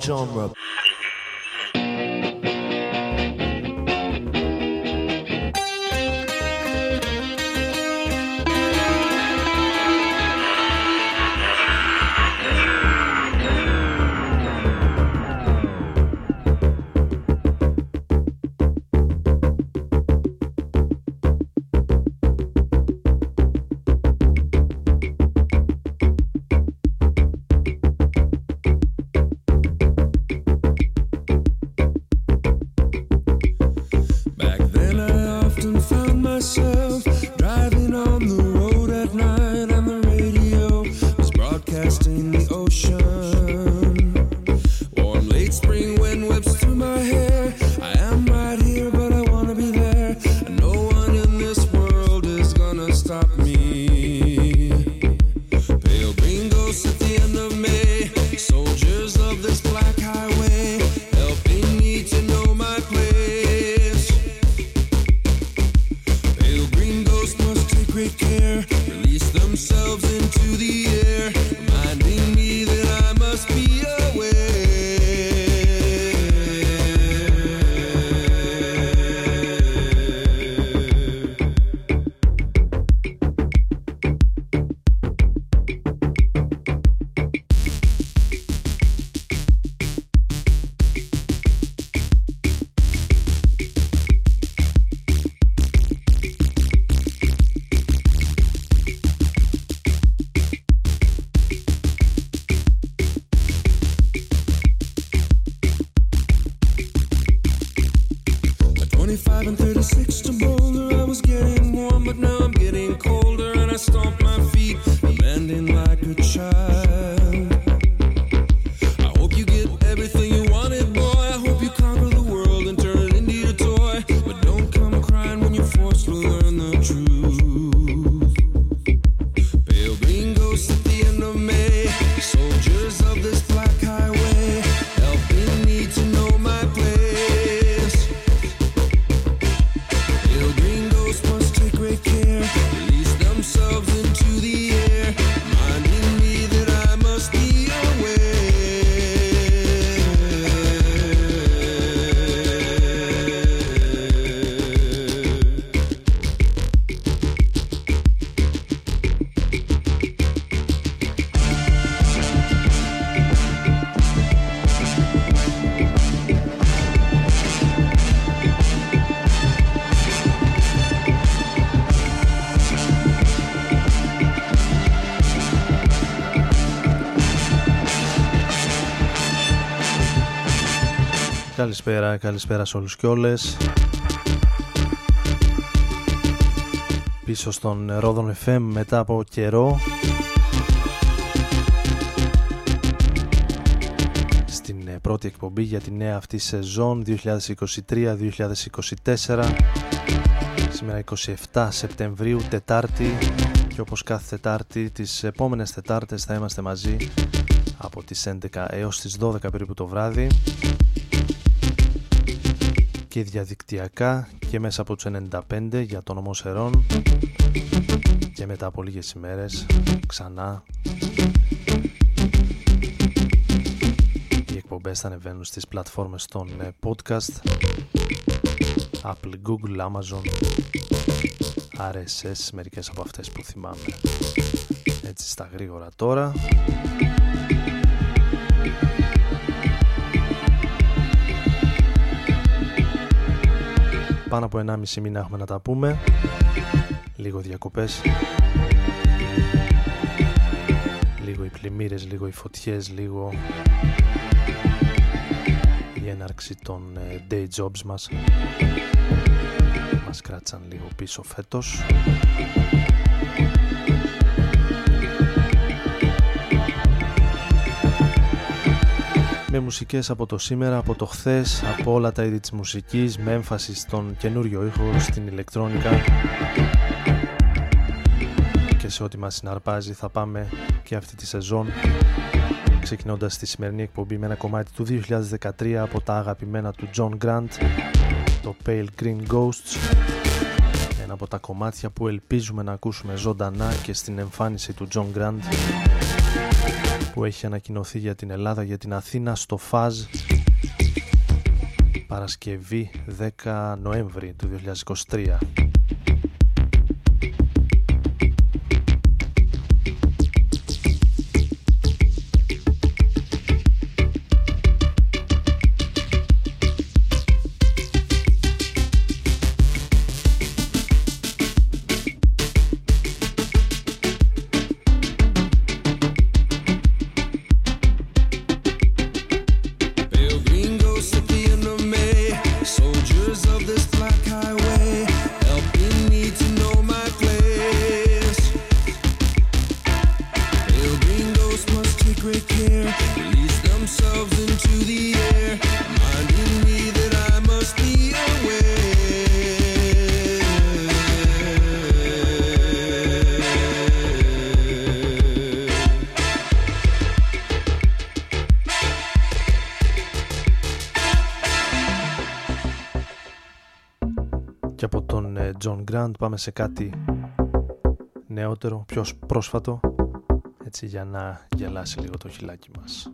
genre. Καλησπέρα, καλησπέρα σε όλους και όλες. Πίσω στον Ρόδον FM μετά από καιρό. Στην ε, πρώτη εκπομπή για τη νέα αυτή σεζόν 2023-2024 Σήμερα 27 Σεπτεμβρίου, Τετάρτη. Και όπως κάθε Τετάρτη τις επόμενες Τετάρτες θα είμαστε μαζί από τις 11 έως τις 12 περίπου το βράδυ και διαδικτυακά και μέσα από τους 95 για το νομό Σερών και μετά από λίγες ημέρες ξανά. Οι εκπομπές θα ανεβαίνουν στις πλατφόρμες των ε, podcast. Apple, Google, Amazon RSS, μερικές από αυτές που θυμάμαι. Έτσι στα γρήγορα τώρα πάνω από 1,5 μήνα έχουμε να τα πούμε. Λίγο διακοπές. Λίγο οι πλημμύρες, λίγο οι φωτιές, λίγο η έναρξη των ε, day jobs μας. Μας κράτσαν λίγο πίσω φέτος με μουσικές από το σήμερα, από το χθες, από όλα τα είδη της μουσικής, με έμφαση στον καινούριο ήχο, στην ηλεκτρόνικα. Και σε ό,τι μας συναρπάζει θα πάμε και αυτή τη σεζόν ξεκινώντας τη σημερινή εκπομπή με ένα κομμάτι του 2013 από τα αγαπημένα του John Grant το Pale Green Ghosts. Ένα από τα κομμάτια που ελπίζουμε να ακούσουμε ζωντανά και στην εμφάνιση του John Grant που έχει ανακοινωθεί για την Ελλάδα, για την Αθήνα στο ΦΑΖ Παρασκευή 10 Νοέμβρη του 2023. Πάμε σε κάτι νεότερο, πιο πρόσφατο έτσι για να γελάσει λίγο το χιλάκι μας.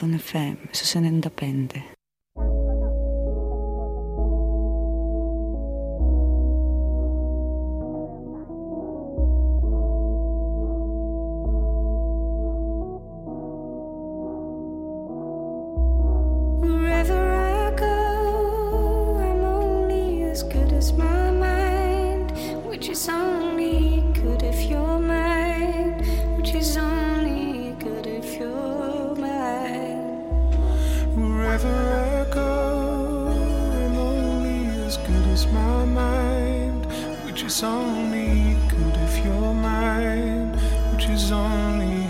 τον Εφέ, ίσως 95. as good as my mind, which is only good if you're mine, which is only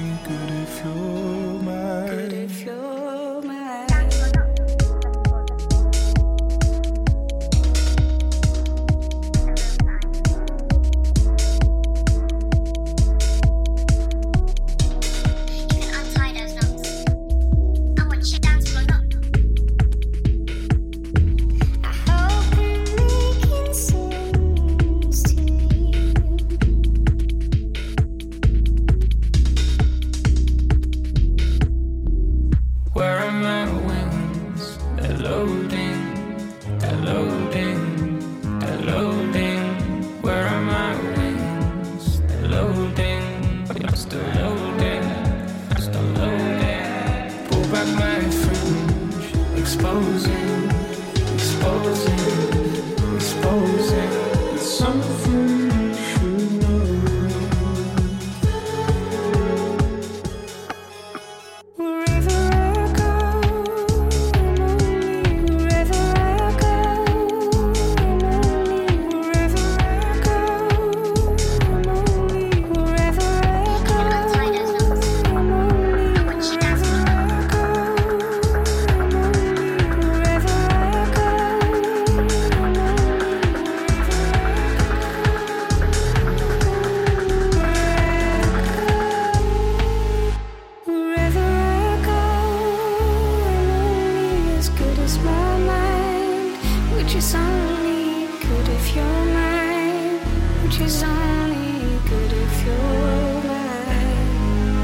only good if you're mine, which is only good if you're mine.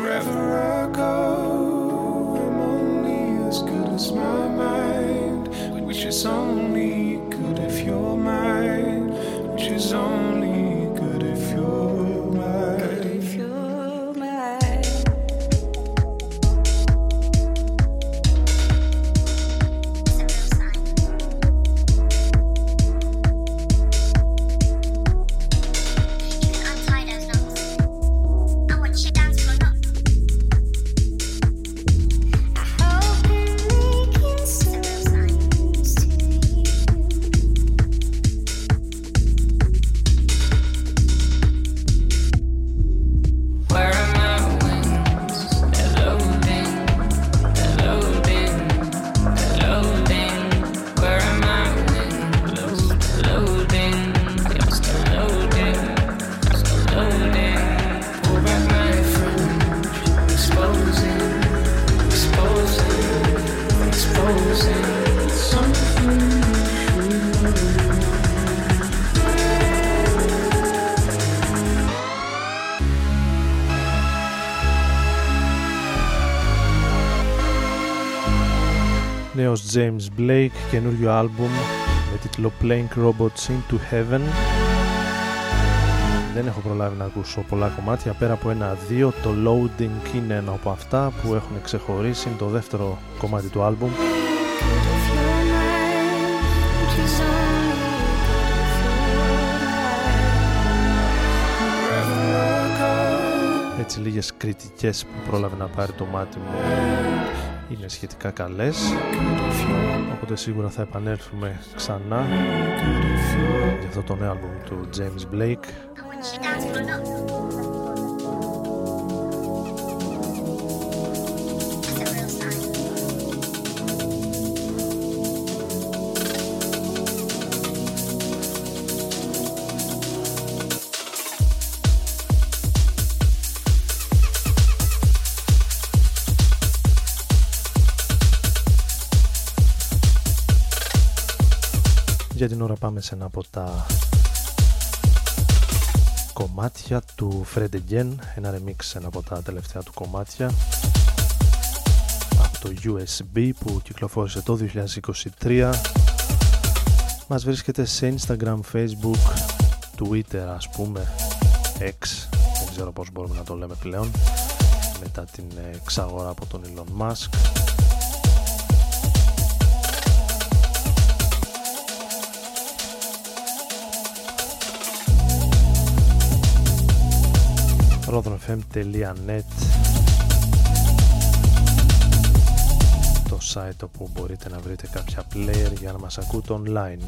Wherever I go, I'm only as good as my mind, which is only James Blake, καινούριο άλμπουμ με τίτλο Playing Robots into Heaven. Δεν έχω προλάβει να ακούσω πολλά κομμάτια πέρα από ένα-δύο. Το Loading είναι ένα από αυτά που έχουν ξεχωρίσει. Είναι το δεύτερο κομμάτι του άλμπουμ. Έτσι λίγες κριτικές που πρόλαβε να πάρει το μάτι μου είναι σχετικά καλές. Οπότε σίγουρα θα επανέλθουμε ξανά για αυτό το νέο άλμπουμ του James Blake Για την ώρα πάμε σε ένα από τα κομμάτια του Fred Again, ένα remix ένα από τα τελευταία του κομμάτια. Από το USB που κυκλοφόρησε το 2023 μας βρίσκεται σε Instagram, Facebook, Twitter ας πούμε X, δεν ξέρω πώς μπορούμε να το λέμε πλέον. Μετά την εξαγορά από τον Elon Musk rodonfm.net το site όπου μπορείτε να βρείτε κάποια player για να μας ακούτε online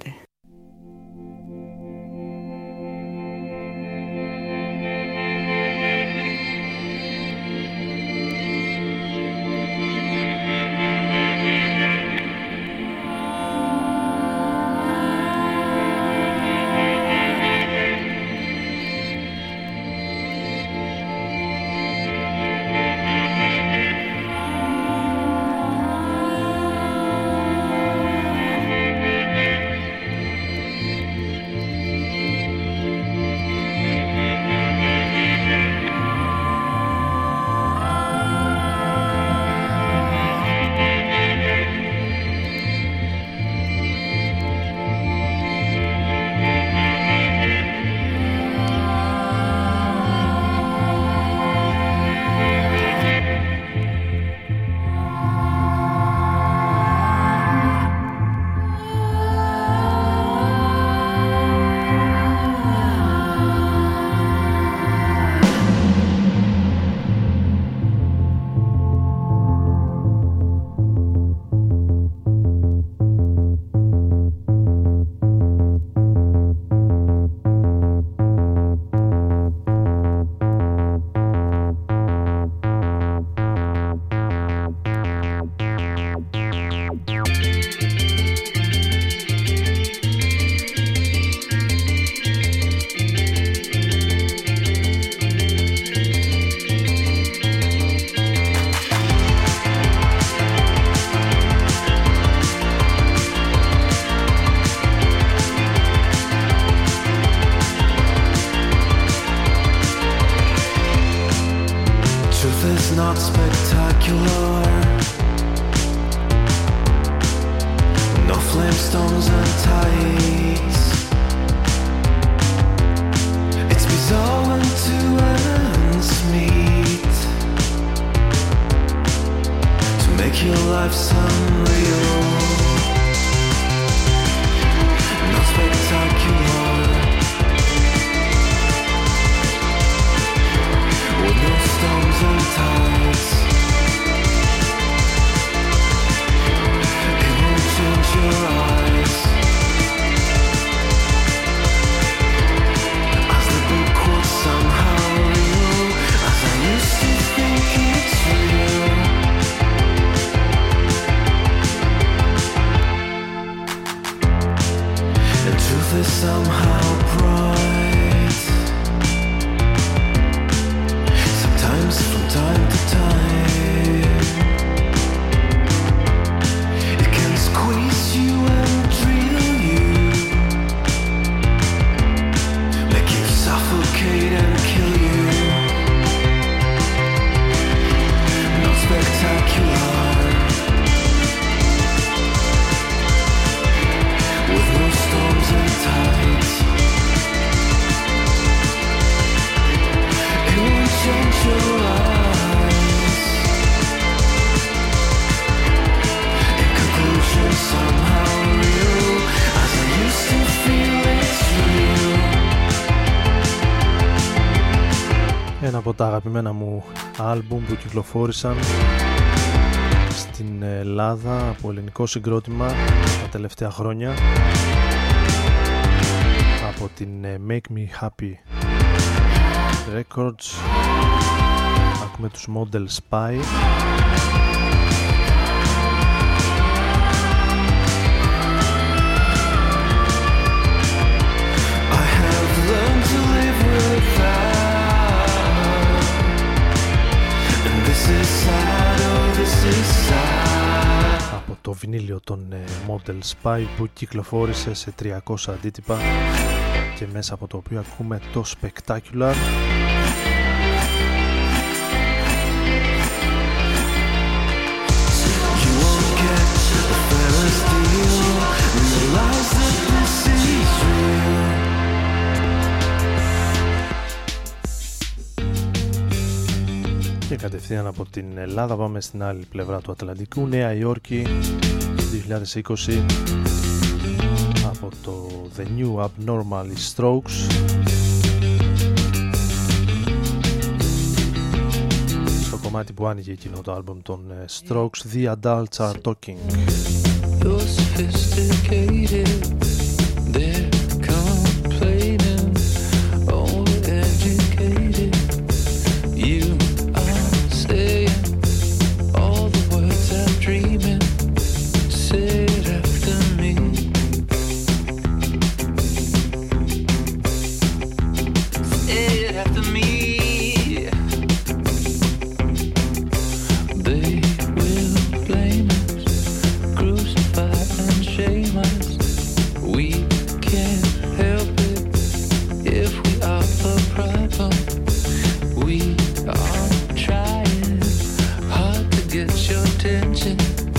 grande your life sound κυκλοφόρησαν στην Ελλάδα από ελληνικό συγκρότημα τα τελευταία χρόνια. Από την ε, Make Me Happy Records. Ακούμε τους Model Spy από το βινίλιο των ε, Model Spy που κυκλοφόρησε σε 300 αντίτυπα και μέσα από το οποίο ακούμε το Spectacular. You won't get a Και κατευθείαν από την Ελλάδα. Πάμε στην άλλη πλευρά του Ατλαντικού, Νέα Υόρκη 2020 από το The New Abnormal Strokes. Στο κομμάτι που άνοιγε εκείνο το άλμπομ των ε, Strokes The Adults Are Talking. You're sophisticated, they're your attention.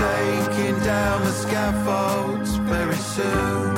taking down the scaffolds very soon.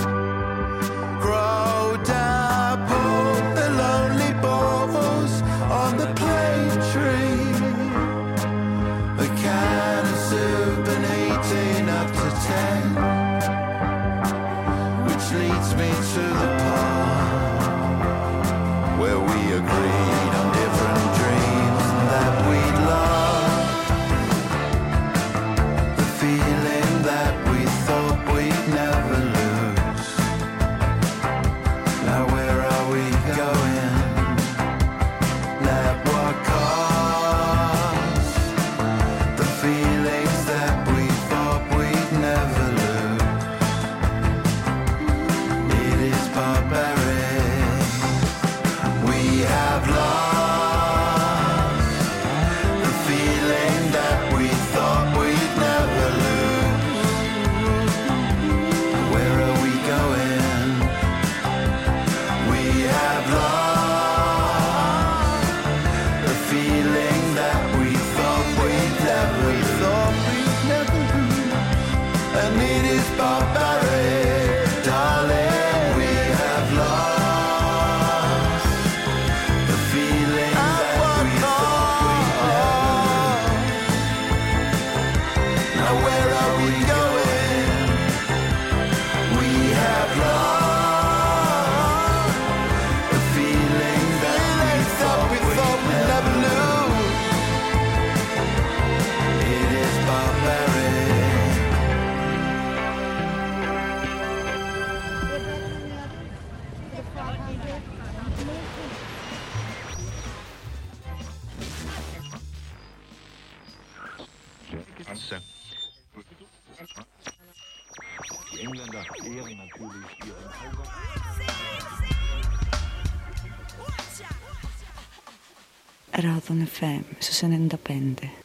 1995.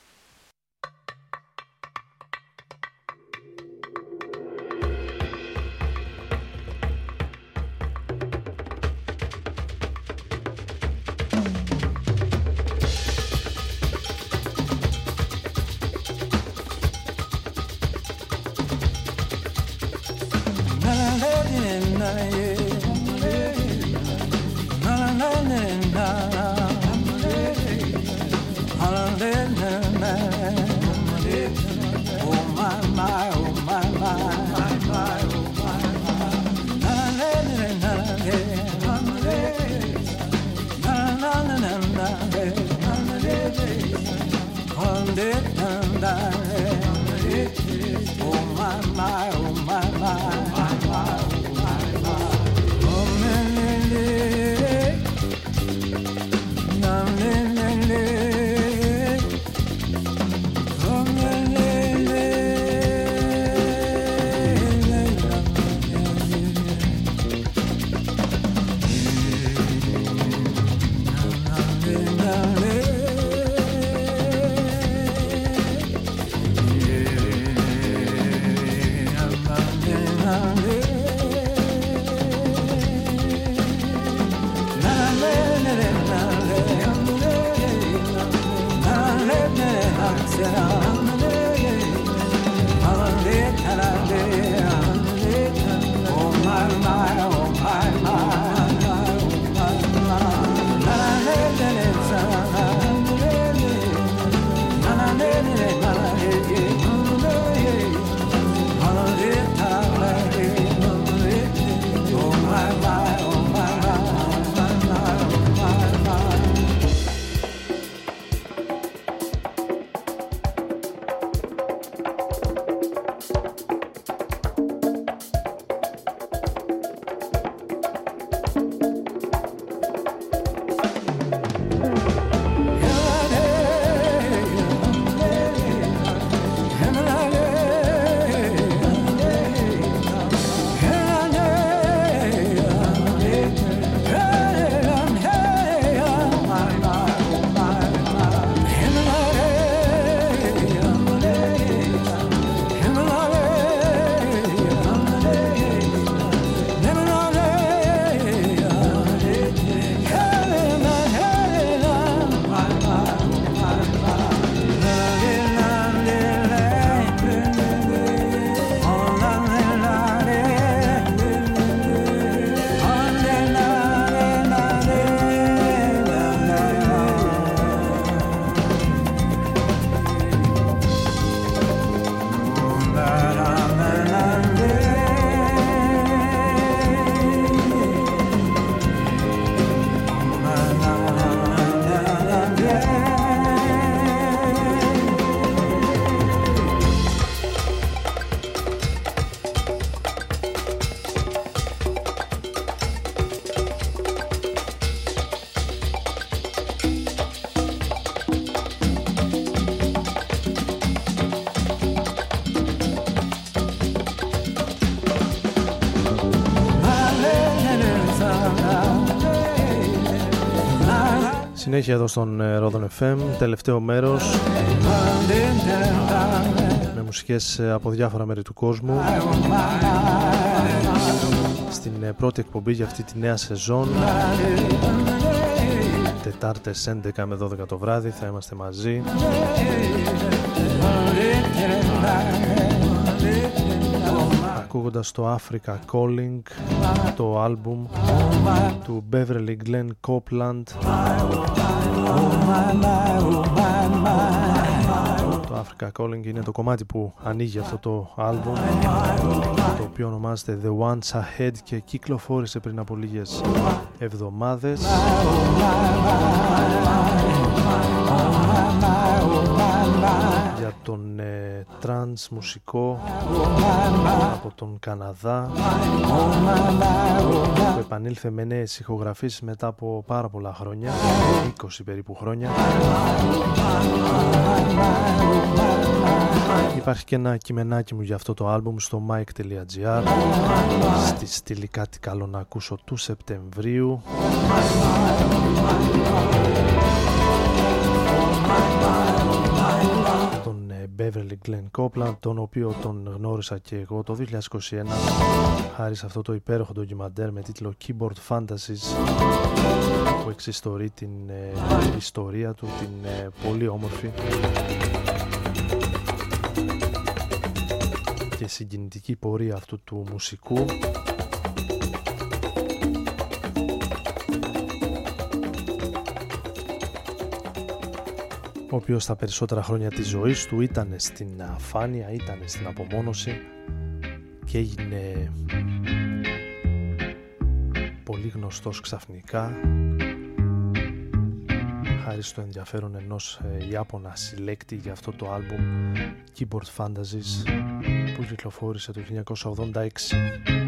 Συνέχεια εδώ στον Ρόδον FM, τελευταίο μέρος. Με μουσικές ε, από διάφορα μέρη του κόσμου. Στην ε, πρώτη εκπομπή για αυτή τη νέα σεζόν. Τετάρτες 11 με 12 το βράδυ. Θα είμαστε μαζί ακούγοντας το Africa Calling το άλμπουμ του Beverly Glenn Copeland. Το Το Africa Calling είναι το κομμάτι που ανοίγει αυτό το άλμπουμ το οποίο ονομάζεται The Ones Ahead και κυκλοφόρησε πριν από λίγες εβδομάδες για τον ε, τρανς μουσικό από τον Καναδά. Που επανήλθε με νέες ηχογραφήσεις μετά από πάρα πολλά χρόνια 20 περίπου χρόνια. Υπάρχει και ένα κειμενάκι μου για αυτό το άλμπουμ στο mike.gr στη στήλη κάτι καλό να ακούσω του Σεπτεμβρίου Beverly Glenn Copeland τον οποίο τον γνώρισα και εγώ το 2021 χάρη σε αυτό το υπέροχο ντοκιμαντέρ με τίτλο Keyboard Fantasies που εξιστορεί την ε, ιστορία του την ε, πολύ όμορφη και συγκινητική πορεία αυτού του μουσικού ο οποίος τα περισσότερα χρόνια της ζωής του ήταν στην αφάνεια, ήταν στην απομόνωση και έγινε πολύ γνωστός ξαφνικά χάρη στο ενδιαφέρον ενός ε, Ιάπωνα συλλέκτη για αυτό το άλμπουμ Keyboard Fantasies που κυκλοφόρησε το 1986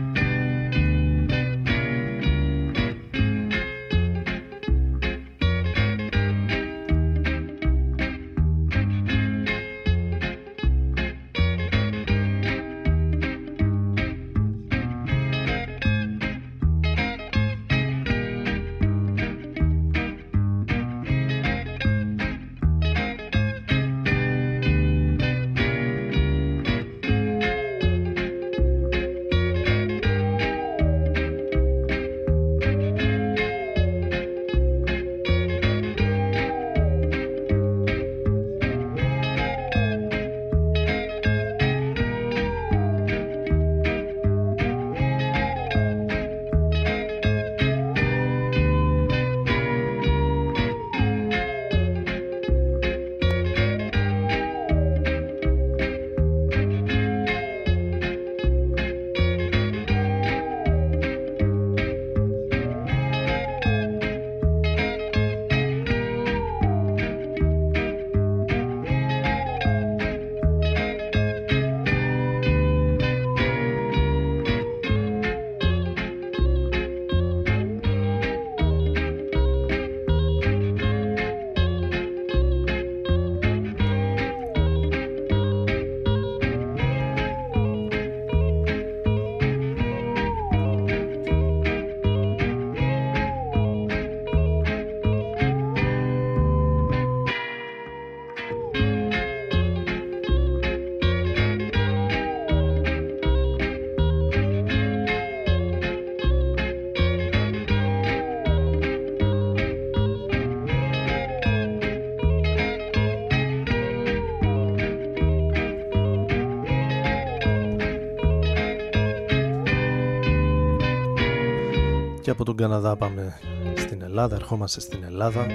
Καναδά πάμε στην Ελλάδα, ερχόμαστε στην Ελλάδα.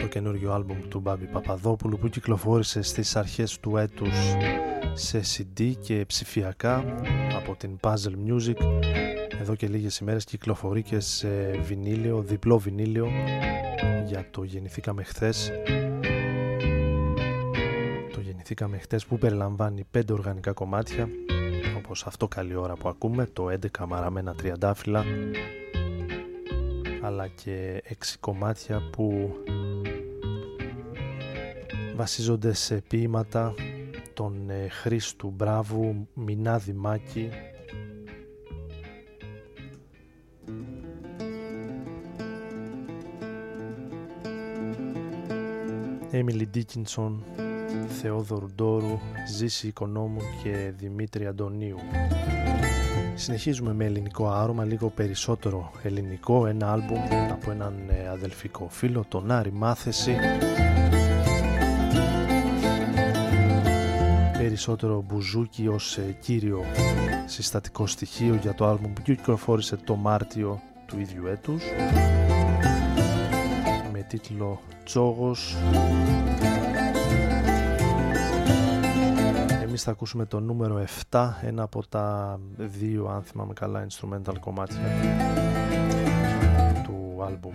Το καινούριο άλμπουμ του Μπάμπη Παπαδόπουλου που κυκλοφόρησε στις αρχές του έτους σε CD και ψηφιακά από την Puzzle Music. Εδώ και λίγες ημέρες κυκλοφορεί και σε βινίλιο, διπλό βινίλιο. Για το γεννηθήκαμε χθες το γεννηθήκαμε χθες που περιλαμβάνει πέντε οργανικά κομμάτια όπως αυτό καλή ώρα που ακούμε το 11 μαραμένα τριαντάφυλλα αλλά και 6 κομμάτια που βασίζονται σε ποίηματα των ε, Χρήστου Μπράβου, Μινάδη Μάκη Έμιλι Ντίκινσον Θεόδωρου Ντόρου, Ζήση Οικονόμου και Δημήτρη Αντωνίου. Συνεχίζουμε με ελληνικό άρωμα, λίγο περισσότερο ελληνικό, ένα άλμπουμ από έναν ε, αδελφικό φίλο, τον Άρη Μάθεση. Περισσότερο μπουζούκι ως ε, κύριο συστατικό στοιχείο για το άλμπουμ που κυκλοφόρησε το Μάρτιο του ίδιου έτους με τίτλο «Τσόγος» εμείς θα ακούσουμε το νούμερο 7, ένα από τα δύο, αν θυμάμαι καλά, instrumental κομμάτια του άλμπουμ.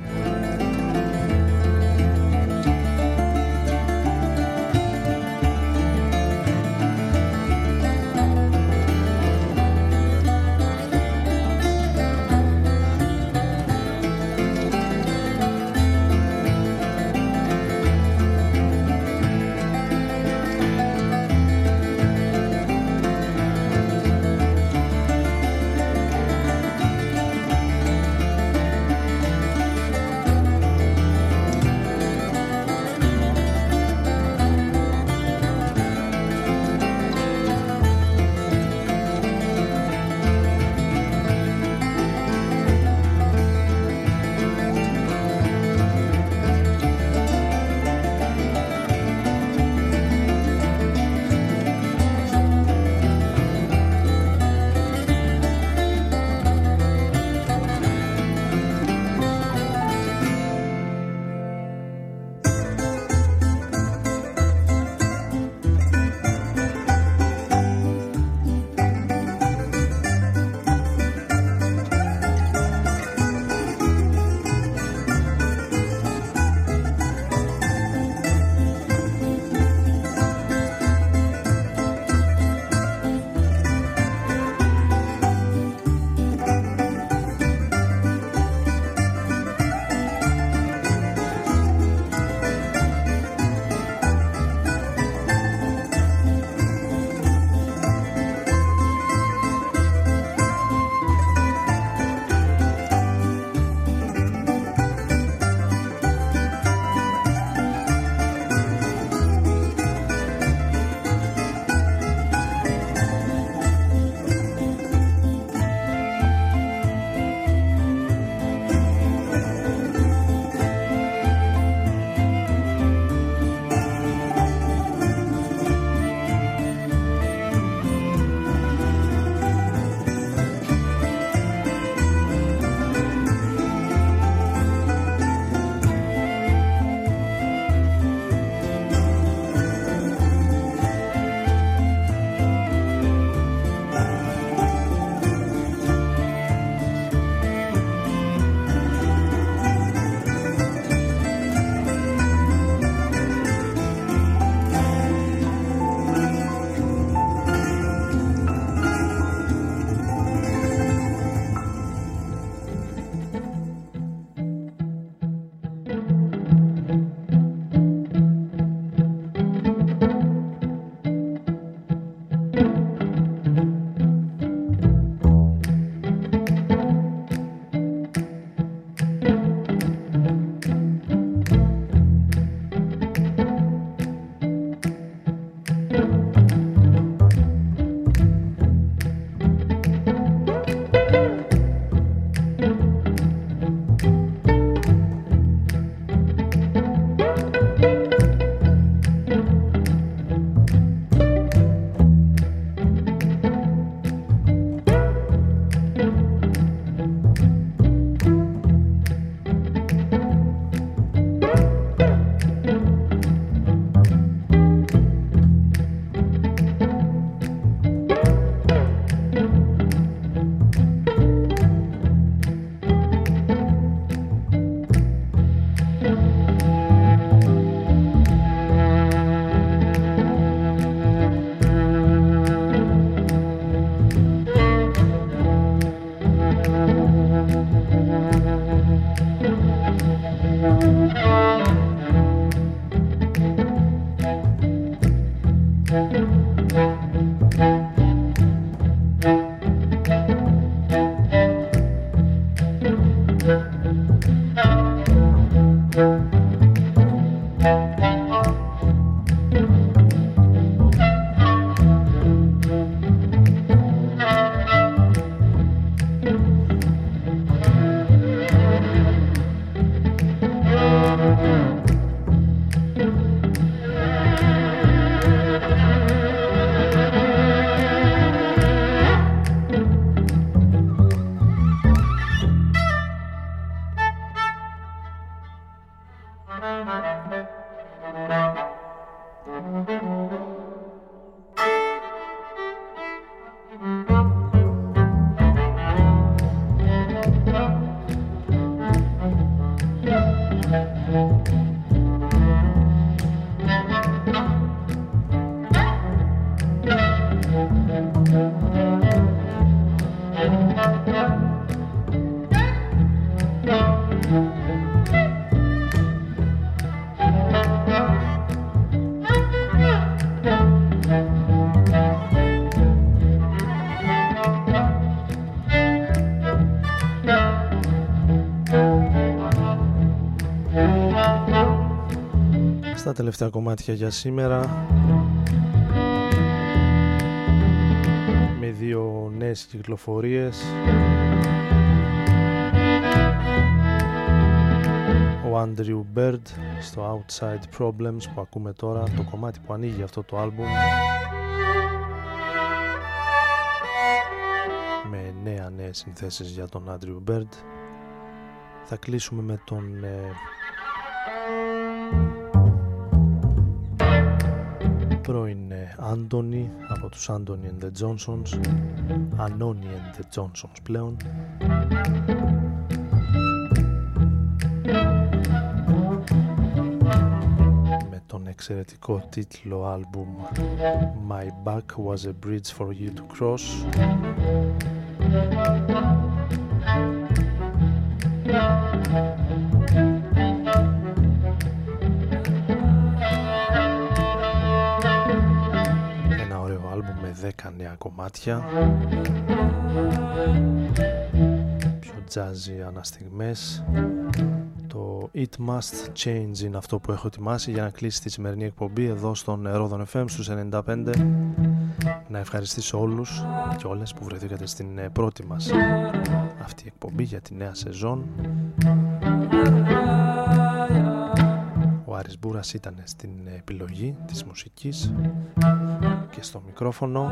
Στα τελευταία κομμάτια για σήμερα. Με δύο νέες κυκλοφορίες. Ο Andrew Bird στο Outside Problems που ακούμε τώρα το κομμάτι που ανοίγει αυτό το άλμπουμ. Με νέα νέες συνθέσεις για τον Andrew Bird. Θα κλείσουμε με τον πρώην Άντωνη από τους Άντωνη and the Johnsons Ανώνη and the Johnsons πλέον. Με τον εξαιρετικό τίτλο άλμπουμ My Back Was a Bridge for You to Cross με 10 νέα κομμάτια. Πιο jazzy αναστιγμές. Το It Must Change είναι αυτό που έχω ετοιμάσει για να κλείσει τη σημερινή εκπομπή εδώ στον Ρόδον FM στους 95 να ευχαριστήσω όλους και όλες που βρεθήκατε στην πρώτη μας αυτή εκπομπή για τη νέα σεζόν Άρης Μπούρας ήταν στην επιλογή της μουσικής και στο μικρόφωνο.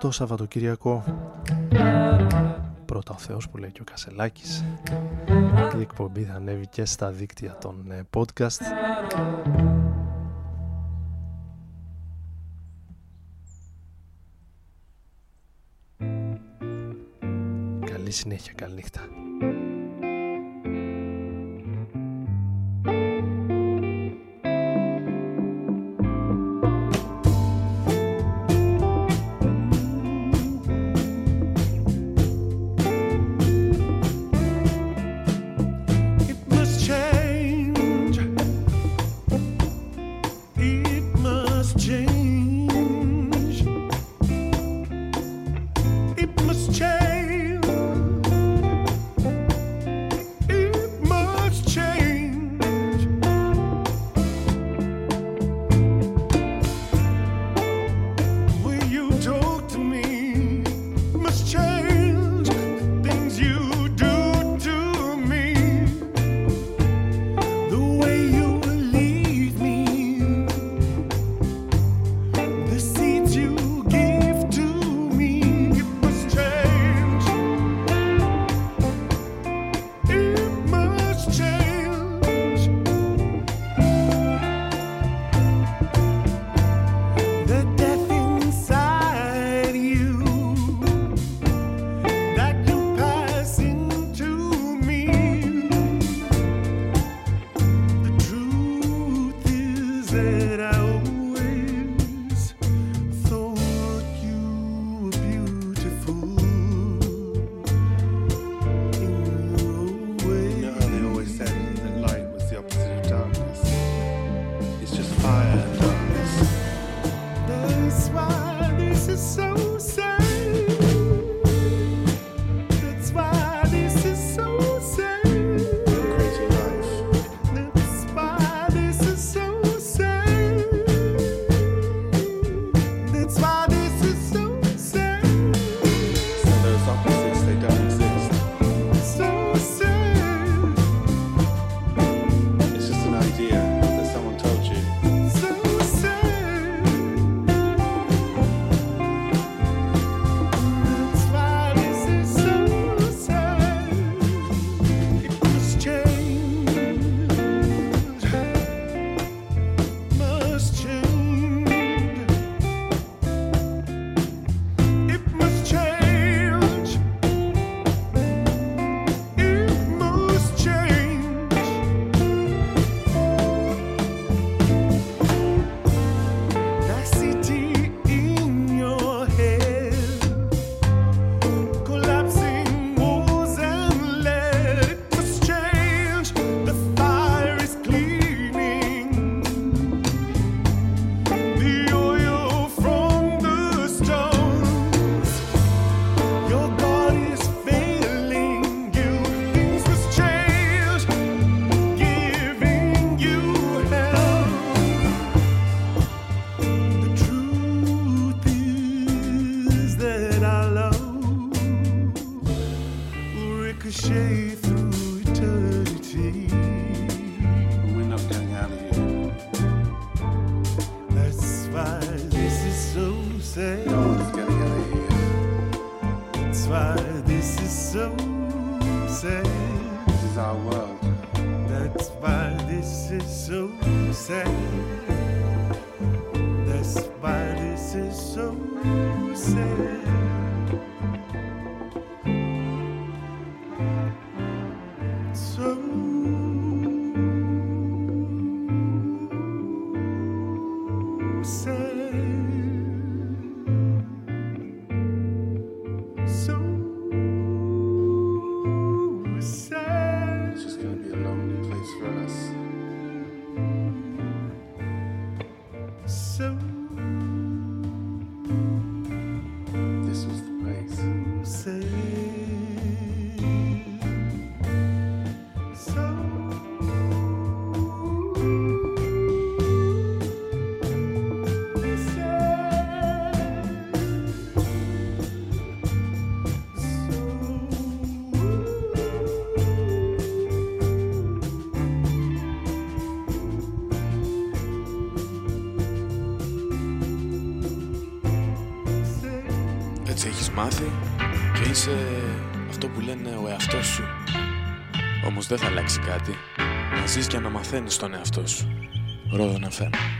Το Σαββατοκύριακο πρώτα ο Θεός που λέει και ο Κασελάκης η εκπομπή θα ανέβει και στα δίκτυα των ε, podcast Καλή συνέχεια, καλή νύχτα. Δεν θα αλλάξει κάτι. Να ζεις και να μαθαίνεις τον εαυτό σου. Ρόδον FM.